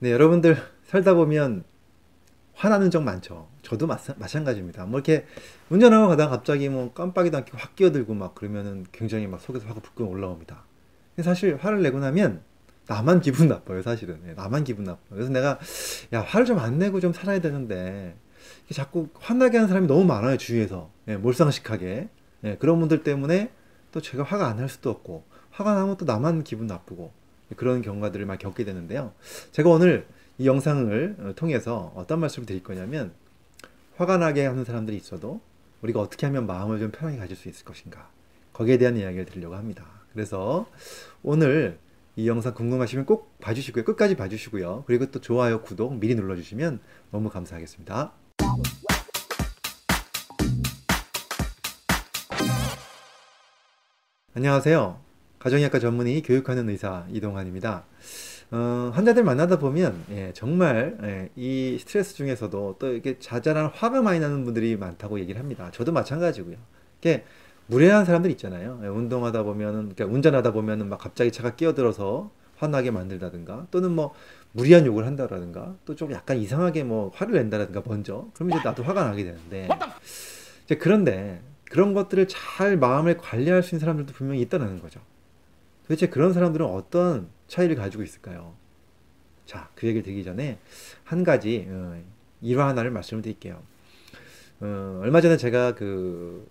네, 여러분들 살다 보면 화나는 적 많죠. 저도 마사, 마찬가지입니다. 뭐 이렇게 운전하고 가다가 갑자기 뭐 깜빡이도 않게 확 끼어들고 막 그러면은 굉장히 막 속에서 화가 불끈 올라옵니다. 근데 사실 화를 내고 나면 나만 기분 나빠요, 사실은. 네, 나만 기분 나빠요. 그래서 내가 야, 화를 좀 안 내고 좀 살아야 되는데 자꾸 화나게 하는 사람이 너무 많아요, 주위에서. 예, 몰상식하게. 예, 그런 분들 때문에 또 제가 화가 안 날 수도 없고 화가 나면 또 나만 기분 나쁘고 그런 경과들을 많이 겪게 되는데요. 제가 오늘 이 영상을 어, 통해서 어떤 말씀을 드릴 거냐면 화가 나게 하는 사람들이 있어도 우리가 어떻게 하면 마음을 좀 편하게 가질 수 있을 것인가 거기에 대한 이야기를 드리려고 합니다. 그래서 오늘 이 영상 궁금하시면 꼭 봐주시고요. 끝까지 봐주시고요. 그리고 또 좋아요, 구독 미리 눌러주시면 너무 감사하겠습니다. 안녕하세요. 가정의학과 전문의 교육하는 의사 이동환입니다. 어, 환자들 만나다 보면 예, 정말 예, 이 스트레스 중에서도 또 이렇게 자잘한 화가 많이 나는 분들이 많다고 얘기를 합니다. 저도 마찬가지고요. 이게 무례한 사람들 있잖아요. 예, 운동하다 보면은 그러니까 운전하다 보면은 막 갑자기 차가 끼어들어서 화나게 만들다든가 또는 뭐 무리한 욕을 한다라든가 또 좀 약간 이상하게 뭐 화를 낸다라든가 먼저 그러면 이제 나도 화가 나게 되는데 이제 그런데 그런 것들을 잘 마음을 관리할 수 있는 사람들도 분명히 있다는 거죠. 도대체 그런 사람들은 어떤 차이를 가지고 있을까요? 자, 그 얘기를 드리기 전에 한 가지 어, 일화 하나를 말씀을 드릴게요. 어, 얼마 전에 제가 그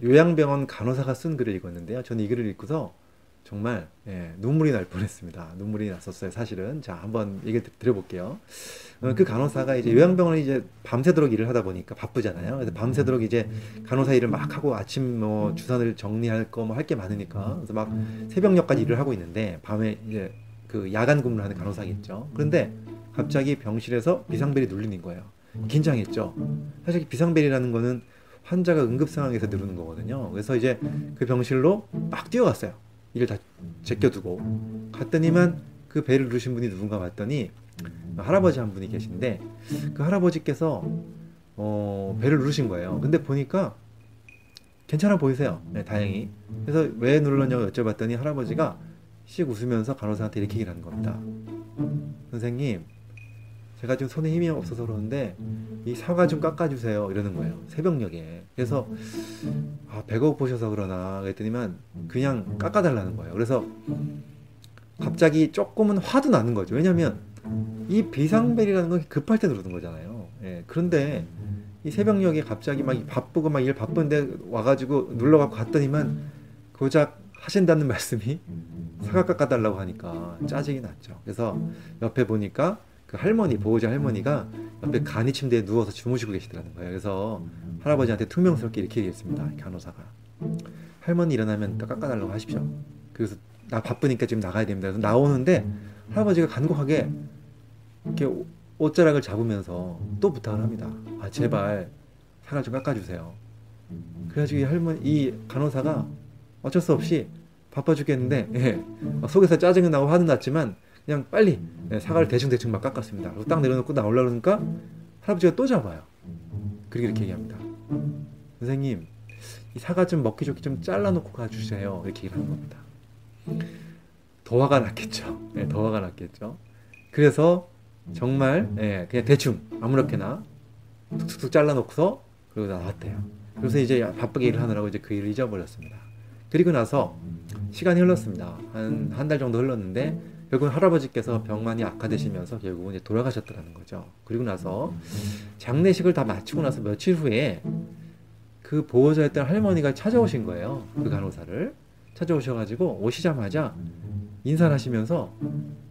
요양병원 간호사가 쓴 글을 읽었는데요. 저는 이 글을 읽고서 정말 예, 눈물이 날 뻔했습니다. 눈물이 났었어요, 사실은. 자, 한번 얘기 드려볼게요. 어, 그 간호사가 이제 요양병원에 이제 밤새도록 일을 하다 보니까 바쁘잖아요. 그래서 밤새도록 이제 간호사 일을 막 하고 아침 뭐 주산을 정리할 거 뭐 할 게 많으니까 그래서 막 새벽녘까지 일을 하고 있는데 밤에 이제 그 야간 근무를 하는 간호사겠죠. 그런데 갑자기 병실에서 비상벨이 눌리는 거예요. 긴장했죠. 사실 비상벨이라는 거는 환자가 응급 상황에서 누르는 거거든요. 그래서 이제 그 병실로 막 뛰어갔어요. 이를 다 제껴두고 갔더니만 그 배를 누르신 분이 누군가 봤더니 할아버지 한 분이 계신데 그 할아버지께서 어, 배를 누르신 거예요. 근데 보니까 괜찮아 보이세요. 네, 다행히. 그래서 왜 눌렀냐고 여쭤봤더니 할아버지가 씩 웃으면서 간호사한테 이렇게 얘기를 하는 겁니다. 선생님, 제가 지금 손에 힘이 없어서 그러는데 이 사과 좀 깎아주세요 이러는 거예요 새벽녘에. 그래서 아 배가 고프셔서 그러나 그랬더니만 그냥 깎아달라는 거예요. 그래서 갑자기 조금은 화도 나는 거죠. 왜냐하면 이 비상벨이라는 건 급할 때 누르는 거잖아요. 예, 그런데 이 새벽녘에 갑자기 막 바쁘고 막 일 바쁜데 와가지고 눌러갖고 갔더니만 고작 하신다는 말씀이 사과 깎아달라고 하니까 짜증이 났죠. 그래서 옆에 보니까 그 할머니 보호자 할머니가 옆에 간이 침대에 누워서 주무시고 계시더라는 거예요. 그래서 할아버지한테 퉁명스럽게 이렇게 얘기했습니다. 간호사가 할머니 일어나면 깎아달라고 하십시오. 그래서 나 바쁘니까 지금 나가야 됩니다. 그래서 나오는데 할아버지가 간곡하게 이렇게 옷자락을 잡으면서 또 부탁을 합니다. 아 제발 살을 좀 깎아주세요. 그래가지고 이 할머니 이 간호사가 어쩔 수 없이 바빠 죽겠는데 예, 속에서 짜증이 나고 화는 났지만 그냥 빨리 네, 사과를 대충대충 막 깎았습니다. 그리고 딱 내려놓고 나올라 그러니까 할아버지가 또 잡아요. 그리고 이렇게 얘기합니다. 선생님, 이 사과 좀 먹기 좋게 좀 잘라놓고 가주세요. 이렇게 얘기를 하는 겁니다. 더 화가 났겠죠. 네, 더 화가 났겠죠. 그래서 정말 네, 그냥 대충 아무렇게나 툭툭툭 잘라놓고서 그리고 나왔대요. 그래서 이제 바쁘게 일을 하느라고 이제 그 일을 잊어버렸습니다. 그리고 나서 시간이 흘렀습니다. 한 한 달 정도 흘렀는데 결국은 할아버지께서 병만이 악화되시면서 결국은 이제 돌아가셨다는 거죠. 그리고 나서 장례식을 다 마치고 나서 며칠 후에 그 보호자였던 할머니가 찾아오신 거예요. 그 간호사를 찾아오셔가지고 오시자마자 인사를 하시면서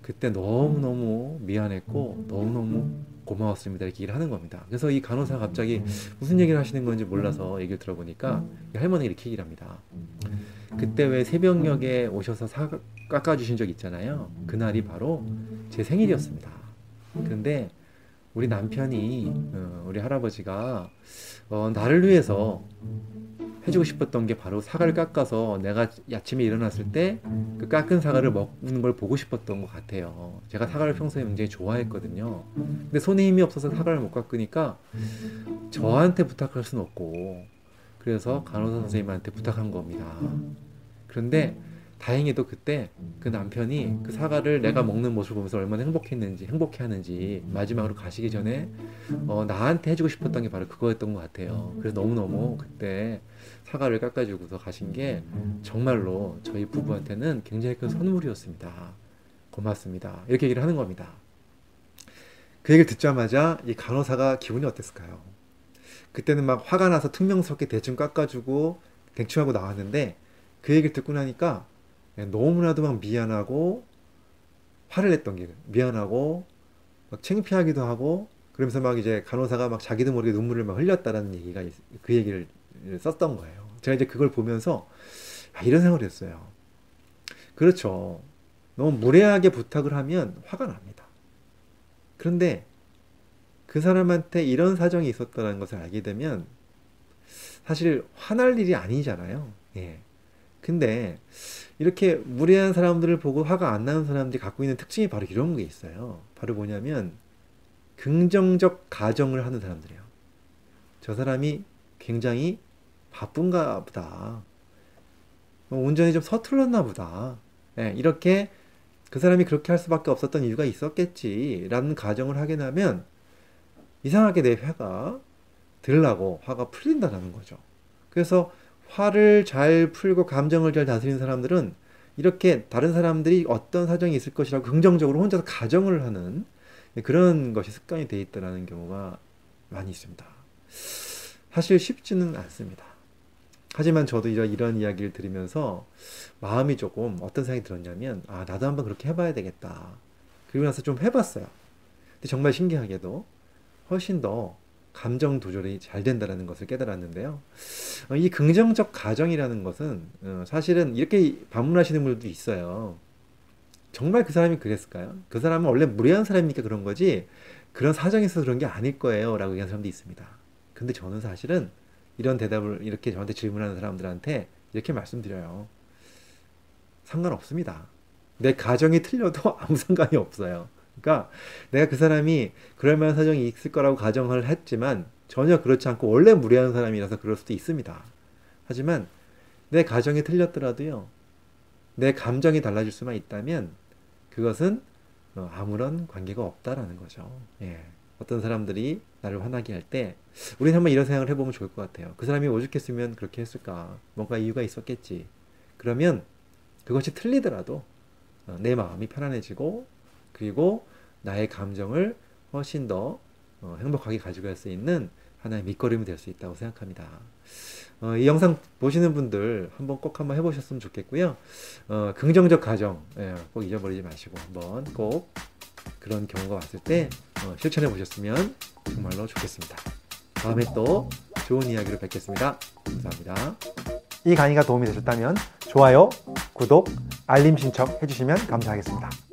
그때 너무너무 미안했고 너무너무 고마웠습니다. 이렇게 얘기를 하는 겁니다. 그래서 이 간호사가 갑자기 무슨 얘기를 하시는 건지 몰라서 얘기를 들어보니까 할머니가 이렇게 얘기를 합니다. 그때 왜 새벽녘에 오셔서 사, 깎아주신 적 있잖아요. 그날이 바로 제 생일이었습니다. 그런데 우리 남편이 어, 우리 할아버지가 어, 나를 위해서 해주고 싶었던 게 바로 사과를 깎아서 내가 아침에 일어났을 때 그 깎은 사과를 먹는 걸 보고 싶었던 것 같아요. 제가 사과를 평소에 굉장히 좋아했거든요. 근데 손에 힘이 없어서 사과를 못 깎으니까 저한테 부탁할 수는 없고 그래서 간호사 선생님한테 부탁한 겁니다. 그런데 다행히도 그때 그 남편이 그 사과를 내가 먹는 모습을 보면서 얼마나 행복했는지 행복해 하는지 마지막으로 가시기 전에 어, 나한테 해주고 싶었던 게 바로 그거였던 것 같아요. 그래서 너무 너무 그때 사과를 깎아주고서 가신 게 정말로 저희 부부한테는 굉장히 큰 선물이었습니다. 고맙습니다. 이렇게 얘기를 하는 겁니다. 그 얘기를 듣자마자 이 간호사가 기분이 어땠을까요? 그때는 막 화가 나서 퉁명스럽게 대충 깎아주고 대충하고 나왔는데 그 얘기를 듣고 나니까 너무나도 막 미안하고 화를 냈던 게 미안하고 막 창피하기도 하고 그러면서 막 이제 간호사가 막 자기도 모르게 눈물을 막 흘렸다라는 얘기가 그 얘기를 썼던 거예요. 제가 이제 그걸 보면서 아, 이런 생각을 했어요. 그렇죠. 너무 무례하게 부탁을 하면 화가 납니다. 그런데 그 사람한테 이런 사정이 있었다는 것을 알게 되면 사실 화날 일이 아니잖아요. 예. 근데 이렇게 무례한 사람들을 보고 화가 안 나는 사람들이 갖고 있는 특징이 바로 이런 게 있어요. 바로 뭐냐면 긍정적 가정을 하는 사람들이에요. 저 사람이 굉장히 바쁜가 보다. 뭐 운전이 좀 서툴렀나 보다. 예, 이렇게 그 사람이 그렇게 할 수밖에 없었던 이유가 있었겠지라는 가정을 하게 되면 이상하게 내 화가 들라고 화가 풀린다는 거죠. 그래서 화를 잘 풀고 감정을 잘 다스리는 사람들은 이렇게 다른 사람들이 어떤 사정이 있을 것이라고 긍정적으로 혼자서 가정을 하는 그런 것이 습관이 돼 있다는 경우가 많이 있습니다. 사실 쉽지는 않습니다. 하지만 저도 이런 이야기를 들으면서 마음이 조금 어떤 생각이 들었냐면 아 나도 한번 그렇게 해봐야 되겠다. 그리고 나서 좀 해봤어요. 근데 정말 신기하게도 훨씬 더 감정 조절이 잘 된다는 것을 깨달았는데요. 어, 이 긍정적 가정이라는 것은 어, 사실은 이렇게 반문하시는 분들도 있어요. 정말 그 사람이 그랬을까요? 그 사람은 원래 무례한 사람이니까 그런 거지 그런 사정이 있어서 그런 게 아닐 거예요 라고 얘기하는 사람도 있습니다. 근데 저는 사실은 이런 대답을 이렇게 저한테 질문하는 사람들한테 이렇게 말씀드려요. 상관없습니다. 내 가정이 틀려도 아무 상관이 없어요. 그러니까 내가 그 사람이 그럴 만한 사정이 있을 거라고 가정을 했지만 전혀 그렇지 않고 원래 무례한 사람이라서 그럴 수도 있습니다. 하지만 내 가정이 틀렸더라도요. 내 감정이 달라질 수만 있다면 그것은 어, 아무런 관계가 없다라는 거죠. 예. 어떤 사람들이 나를 화나게 할 때 우리는 한번 이런 생각을 해보면 좋을 것 같아요. 그 사람이 오죽했으면 그렇게 했을까? 뭔가 이유가 있었겠지. 그러면 그것이 틀리더라도 어, 내 마음이 편안해지고 그리고 나의 감정을 훨씬 더 어, 행복하게 가져갈 수 있는 하나의 밑거름이 될 수 있다고 생각합니다. 어, 이 영상 보시는 분들 한번 꼭 한번 해보셨으면 좋겠고요. 어, 긍정적 가정 예, 꼭 잊어버리지 마시고 한번 꼭 그런 경우가 왔을 때 어, 실천해 보셨으면 정말로 좋겠습니다. 다음에 또 좋은 이야기로 뵙겠습니다. 감사합니다. 이 강의가 도움이 되셨다면 좋아요, 구독, 알림 신청 해주시면 감사하겠습니다.